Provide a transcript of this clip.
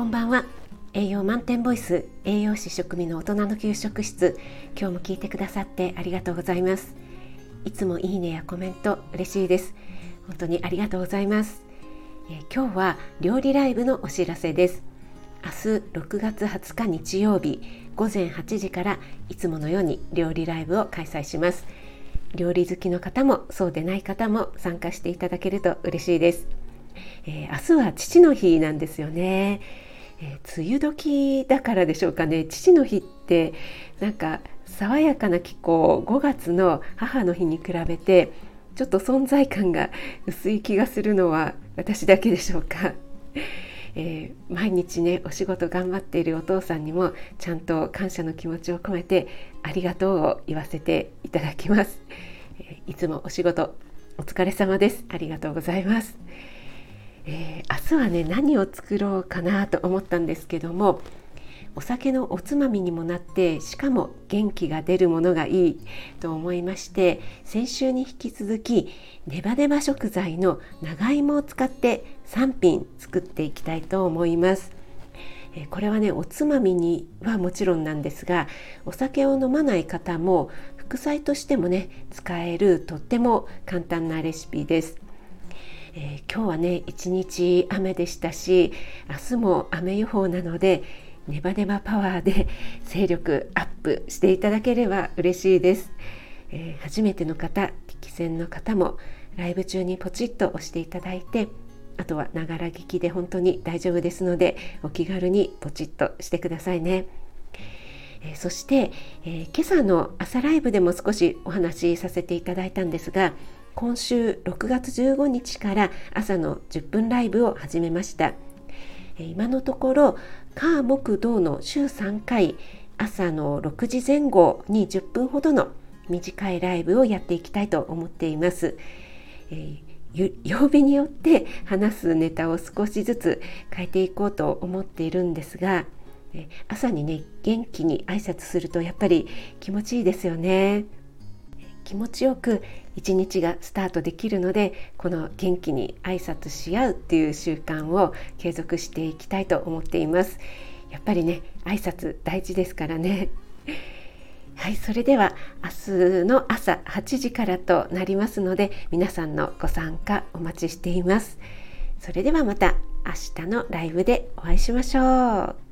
こんばんは。栄養満点ボイス栄養士食味の大人の給食室。今日も聞いてくださってありがとうございます。いつもいいねやコメント嬉しいです。本当にありがとうございます。え今日は料理ライブのお知らせです。明日6月20日日曜日午前8時からいつものように料理ライブを開催します。料理好きの方もそうでない方も参加していただけると嬉しいです、えー、明日は父の日なんですよね、えー、梅雨時だからでしょうかね。父の日ってなんか爽やかな気候5月の母の日に比べてちょっと存在感が薄い気がするのは私だけでしょうか。えー、毎日ねお仕事頑張っているお父さんにもちゃんと感謝の気持ちを込めてありがとうを言わせていただきます、えー、いつもお仕事お疲れ様です。ありがとうございます、えー、明日はね何を作ろうかなと思ったんですけどもお酒のおつまみにもなってしかも元気が出るものがいいと思いまして先週に引き続きネバネバ食材の長芋を使って3品作っていきたいと思います。これはねおつまみにはもちろんなんですがお酒を飲まない方も副菜としてもね使えるとっても簡単なレシピです。えー、今日はね一日雨でしたし明日も雨予報なのでネバネバパワーで 勢力アップしていただければ嬉しいです、えー、初めての方聞き戦の方もライブ中にポチッと押していただいてあとはながら聞きで本当に大丈夫ですのでお気軽にポチッとしてくださいね、えー、そして、えー、今朝の朝ライブでも少しお話しさせていただいたんですが今週6月15日から朝の10分ライブを始めました今のところ火木土の週3回朝の6時前後に10分ほどの短いライブをやっていきたいと思っています。えー、曜日によって話すネタを少しずつ変えていこうと思っているんですが朝にね元気に挨拶するとやっぱり気持ちいいですよね。気持ちよく一日がスタートできるのでこの元気に挨拶し合うっていう習慣を継続していきたいと思っています。やっぱりね挨拶大事ですからね。はいそれでは明日の朝8時からとなりますので皆さんのご参加お待ちしています。それではまた明日のライブでお会いしましょう。